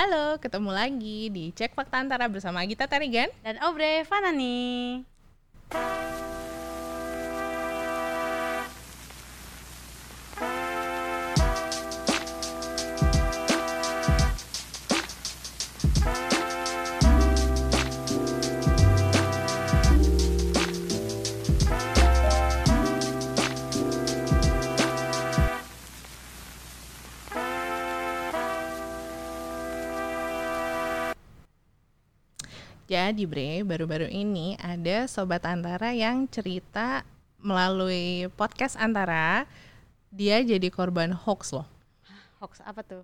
Halo, ketemu lagi di Cek Fakta Antara bersama Gita Tarigan. Dan Aubrey Fanani. Jadi Bre, baru-baru ini ada Sobat Antara yang cerita melalui podcast Antara dia jadi korban hoax loh. Hoax apa tuh?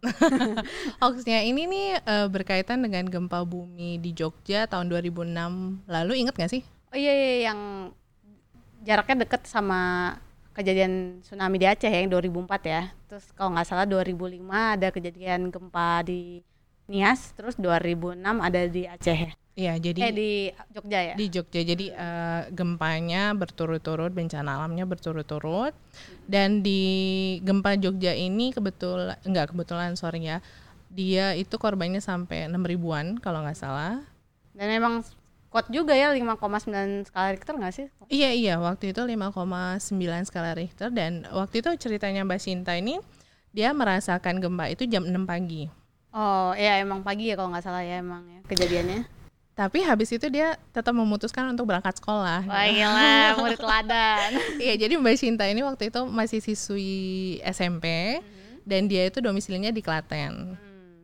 Hoaxnya ini nih eh, berkaitan dengan gempa bumi di Jogja tahun 2006 lalu inget gak sih? Oh iya, iya yang jaraknya deket sama kejadian tsunami di Aceh ya, yang 2004 ya. Terus kalau nggak salah 2005 ada kejadian gempa di Nias, terus 2006 ada di Aceh ya. Iya, jadi eh di Jogja ya. di Jogja. Jadi eh, gempanya berturut-turut, bencana alamnya berturut-turut. Dan di gempa Jogja ini kebetulan enggak kebetulan sorry ya. Dia itu korbannya sampai 6 ribuan kalau nggak salah. Dan memang kuat juga ya 5,9 skala Richter nggak sih? Iya iya, waktu itu 5,9 skala Richter dan waktu itu ceritanya Mbak Sinta ini dia merasakan gempa itu jam 6 pagi. Oh iya emang pagi ya kalau nggak salah ya emang ya kejadiannya. Tapi habis itu dia tetap memutuskan untuk berangkat sekolah. Wah gila, murid teladan. Iya, jadi Mbak Sinta ini waktu itu masih siswi SMP dan dia itu domisilinya di Klaten. Hmm.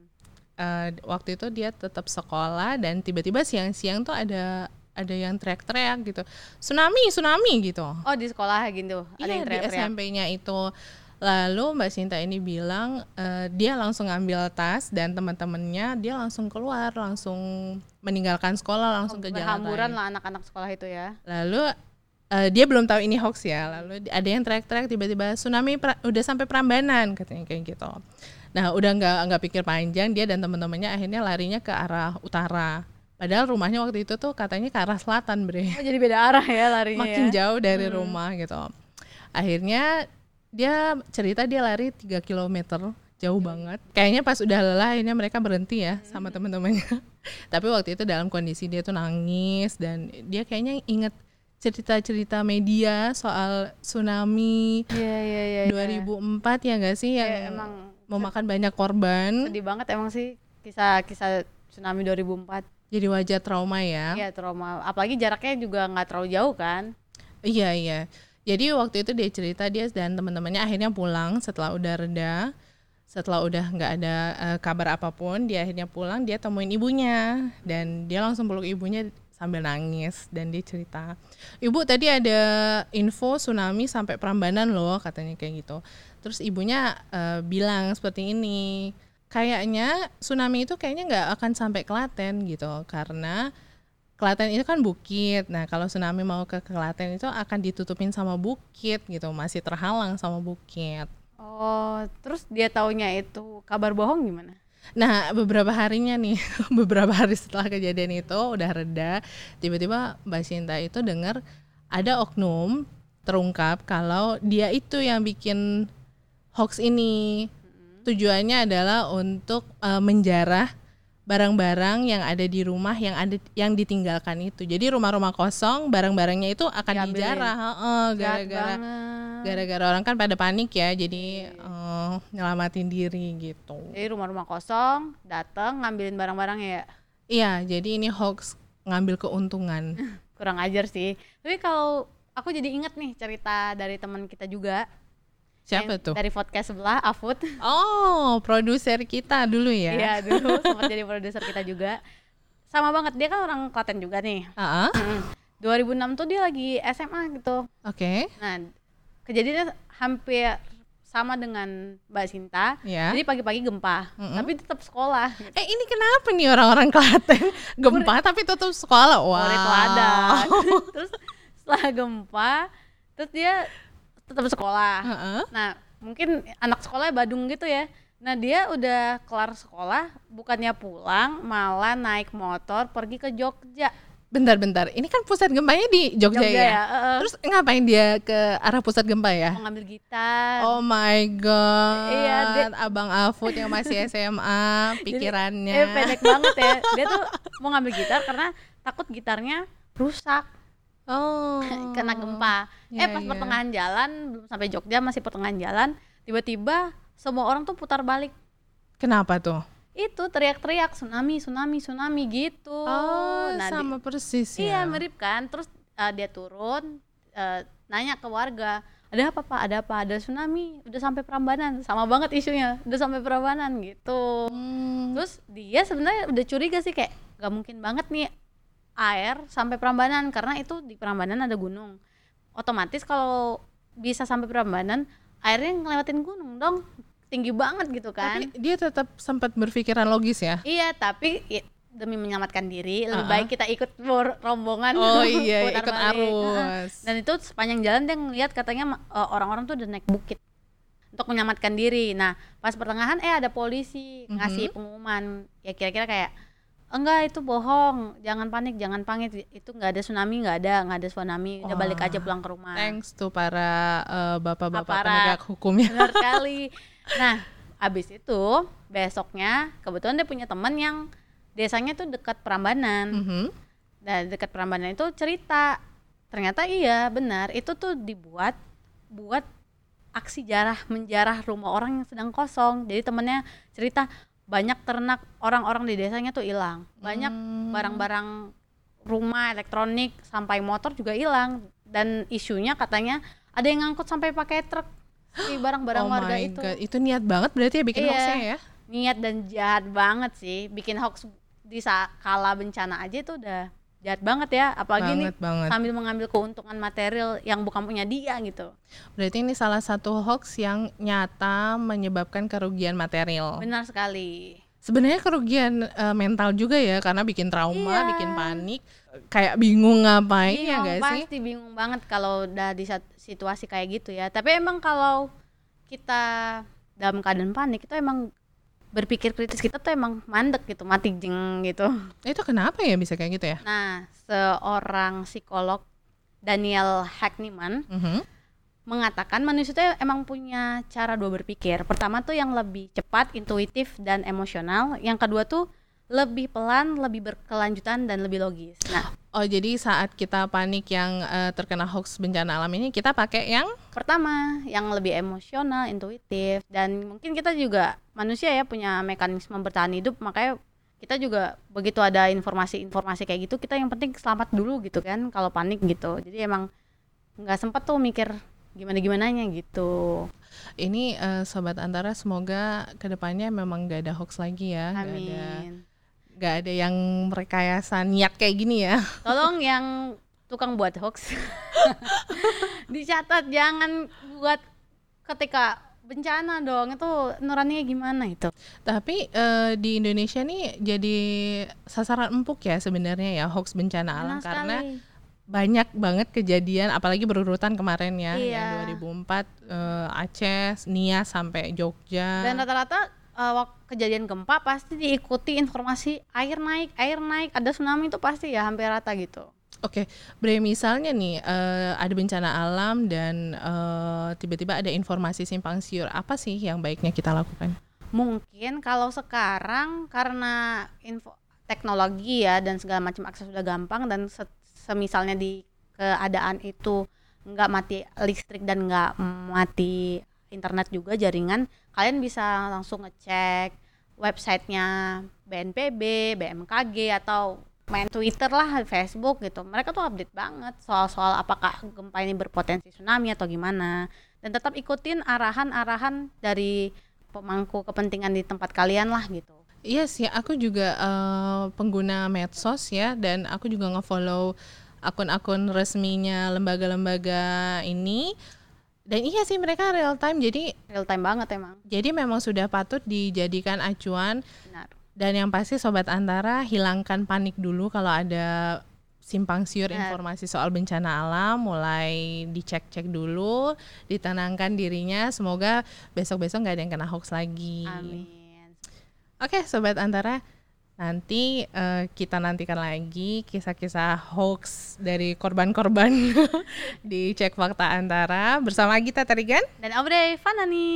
Eh, waktu itu dia tetap sekolah dan tiba-tiba siang-siang tuh ada ada yang teriak-teriak gitu. Tsunami, tsunami gitu. Oh di sekolah gitu, ada Iya, yang di teriak-teriak. SMP-nya itu. Lalu Mbak Sinta ini bilang eh, dia langsung ngambil tas dan teman-temannya dia langsung keluar, langsung meninggalkan sekolah, langsung ke jalan Berhamburan raya. lah anak-anak sekolah itu ya. Lalu eh, dia belum tahu ini hoax ya. Lalu ada yang teriak-teriak tiba-tiba tsunami pra- udah sampai Prambanan katanya kayak gitu. Nah, udah nggak nggak pikir panjang dia dan teman-temannya akhirnya larinya ke arah utara. Padahal rumahnya waktu itu tuh katanya ke arah selatan, Bre. Oh jadi beda arah ya larinya Makin ya. jauh dari rumah gitu. Akhirnya dia cerita dia lari 3 km jauh banget. Kayaknya pas udah lelah akhirnya mereka berhenti ya sama teman-temannya. Tapi waktu itu dalam kondisi dia tuh nangis dan dia kayaknya inget cerita-cerita media soal tsunami Iya iya iya. 2004 ya gak sih yang Ya, emang memakan banyak korban. sedih banget emang sih kisah-kisah tsunami 2004. Jadi wajah trauma ya. Iya trauma. Apalagi jaraknya juga nggak terlalu jauh kan. Iya iya. Jadi waktu itu dia cerita dia dan teman-temannya akhirnya pulang setelah udah reda, setelah udah nggak ada eh, kabar apa pun, dia akhirnya pulang, dia temuin ibunya dan dia langsung peluk ibunya sambil nangis dan dia cerita, ibu tadi ada info tsunami sampai Prambanan loh katanya kayak gitu. Terus ibunya eh, bilang seperti ini, kayaknya tsunami itu kayaknya nggak akan sampai Klaten gitu karena Klaten itu kan bukit. Nah, kalau tsunami mau ke Klaten itu akan ditutupin sama bukit gitu, masih terhalang sama bukit. Oh terus dia taunya itu kabar bohong gimana? Nah, beberapa harinya nih, beberapa hari setelah kejadian itu udah reda, tiba-tiba Mbak Sinta itu dengar ada oknum terungkap kalau dia itu yang bikin hoax ini. Tujuannya adalah untuk eh, menjarah barang-barang yang ada di rumah yang ada yang ditinggalkan itu. Jadi rumah-rumah kosong, barang-barangnya itu akan Diambilin. dijarah, heeh, gara-gara gara-gara orang kan pada panik ya, jadi eh, nyelamatin diri gitu. Jadi rumah-rumah kosong, datang ngambilin barang-barangnya ya. Iya, jadi ini hoax ngambil keuntungan. Kurang ajar sih. Tapi kalau aku jadi inget nih cerita dari teman kita juga. Siapa yang tuh? Dari podcast sebelah, Afut. Oh, produser kita dulu ya. Iya dulu sempat jadi produser kita juga. Sama banget dia kan orang Klaten juga nih. Ah, ah, Mm. 2006 tuh dia lagi SMA gitu. Oke. Nah kejadiannya hampir sama dengan Mbak Sinta. Ya. Jadi pagi-pagi gempa, Mm-mm. tapi tetap sekolah. Eh, ini kenapa nih orang-orang Klaten gempa tapi tutup sekolah? Wah. Murid terus setelah gempa, terus dia tetap sekolah. Heeh. Nah mungkin anak sekolah Badung gitu ya. Nah dia udah kelar sekolah, bukannya pulang, malah naik motor pergi ke Jogja. Bentar-bentar, ini kan pusat gempanya di Jogja, Jogja ya? ya, heeh. Terus ngapain dia ke arah pusat gempa ya? Mau ngambil gitar. Oh my god. Iya, dia- Abang Afud yang masih SMA, pikirannya. Eh pendek banget ya. Dia tuh mau ngambil gitar karena takut gitarnya rusak Oh. kena gempa. Iya, eh pas iya. pertengahan jalan belum sampai Jogja masih pertengahan jalan tiba-tiba semua orang tuh putar balik. Kenapa tuh? Itu teriak-teriak tsunami, tsunami, tsunami gitu. Oh, Nah, di- sama persis ya. Iya mirip kan. Terus eh, dia turun eh, nanya ke warga, ada apa pak? Ada apa? Ada tsunami. Udah sampai Prambanan. Sama banget isunya. Udah sampai Prambanan gitu. Hmm. Terus dia sebenarnya udah curiga sih kayak gak mungkin banget nih air sampai Prambanan karena itu di Prambanan ada gunung. Otomatis kalau bisa sampai Prambanan airnya ngelewatin gunung dong. Tinggi banget gitu kan. Tapi dia tetap sempat berpikiran logis ya. Iya, tapi demi menyelamatkan diri lebih Uh-uh. baik kita ikut rombongan Oh iya, ikut balik. arus. Dan itu sepanjang jalan dia ngeliat katanya eh, orang-orang tuh udah naik bukit untuk menyelamatkan diri. Nah, pas pertengahan eh ada polisi ngasih Mhm. pengumuman ya kira-kira kayak enggak itu bohong, jangan panik, jangan panik, itu nggak ada tsunami, nggak ada, nggak ada tsunami, udah balik aja pulang ke rumah. Thanks tuh para eh, bapak-bapak penegak hukumnya. Benar sekali. Nah, abis itu besoknya kebetulan dia punya teman yang desanya tuh dekat Prambanan. Mhm. Dan dekat Prambanan itu cerita ternyata iya benar itu tuh dibuat buat aksi jarah menjarah rumah orang yang sedang kosong. Jadi temennya cerita banyak ternak orang-orang di desanya tuh hilang. Banyak Hmm. barang-barang rumah elektronik sampai motor juga hilang dan isunya katanya ada yang ngangkut sampai pakai truk si barang-barang oh warga itu God. Itu niat banget berarti ya bikin Iya. hoaxnya ya. niat dan jahat banget sih bikin hoax di kala bencana aja itu udah jahat banget ya apalagi nih banget banget. sambil mengambil keuntungan material yang bukan punya dia gitu Berarti ini salah satu hoax yang nyata menyebabkan kerugian material. benar sekali Sebenarnya kerugian eh, mental juga ya karena bikin trauma, Iya. bikin panik, kayak bingung ngapain ya gak sih? pasti bingung banget kalau udah di situasi kayak gitu ya tapi emang kalau kita dalam keadaan panik itu emang berpikir kritis kita tuh emang mandek gitu mati jeng gitu Itu kenapa ya bisa kayak gitu ya? nah seorang psikolog Daniel Hackniman Mhm. mengatakan manusia itu emang punya cara dua berpikir. Pertama tuh yang lebih cepat, intuitif dan emosional. Yang kedua tuh lebih pelan, lebih berkelanjutan dan lebih logis. Nah, Oh jadi saat kita panik yang eh, terkena hoax bencana alam ini kita pakai yang pertama yang lebih emosional, intuitif dan mungkin kita juga manusia ya punya mekanisme bertahan hidup makanya kita juga begitu ada informasi-informasi kayak gitu kita yang penting selamat dulu gitu kan kalau panik gitu. Jadi emang nggak sempat tuh mikir gimana gimananya gitu. ini eh, sobat antara semoga ke depannya memang gak ada hoax lagi ya, gak ada Amin. gak ada yang merekayasa niat kayak gini ya. Tolong yang tukang buat hoax dicatat jangan buat ketika bencana dong itu nuraninya gimana itu Tapi eh, di Indonesia nih jadi sasaran empuk ya sebenarnya ya hoax bencana alam Benar karena sekali. banyak banget kejadian apalagi berurutan kemarin ya Iya. yang 2004 eh, Aceh, Nias sampai Jogja. dan rata-rata wak- kejadian gempa pasti diikuti informasi air naik air naik ada tsunami itu pasti ya hampir rata gitu Oke, Bre misalnya nih eh, ada bencana alam dan eh, tiba-tiba ada informasi simpang siur, apa sih yang baiknya kita lakukan? mungkin kalau sekarang karena info teknologi ya dan segala macam akses sudah gampang dan se- semisalnya di keadaan itu nggak mati listrik dan nggak mati internet juga jaringan kalian bisa langsung ngecek websitenya BNPB, BMKG atau main Twitter lah, Facebook gitu. Mereka tuh update banget soal-soal apakah gempa ini berpotensi tsunami atau gimana. Dan tetap ikutin arahan-arahan dari pemangku kepentingan di tempat kalian lah gitu. Iya sih, aku juga eh, pengguna medsos ya dan aku juga ngefollow akun-akun resminya lembaga-lembaga ini. Dan iya sih mereka real time jadi Real time banget emang. jadi memang sudah patut dijadikan acuan Benar. dan yang pasti sobat antara hilangkan panik dulu kalau ada simpang siur Benar. informasi soal bencana alam mulai dicek-cek dulu ditenangkan dirinya semoga besok-besok nggak ada yang kena hoax lagi Amin. oke sobat antara Nanti uh, kita nantikan lagi kisah-kisah hoax dari korban-korban di Cek Fakta Antara bersama Gita Tarigan dan Aubrey Fanani.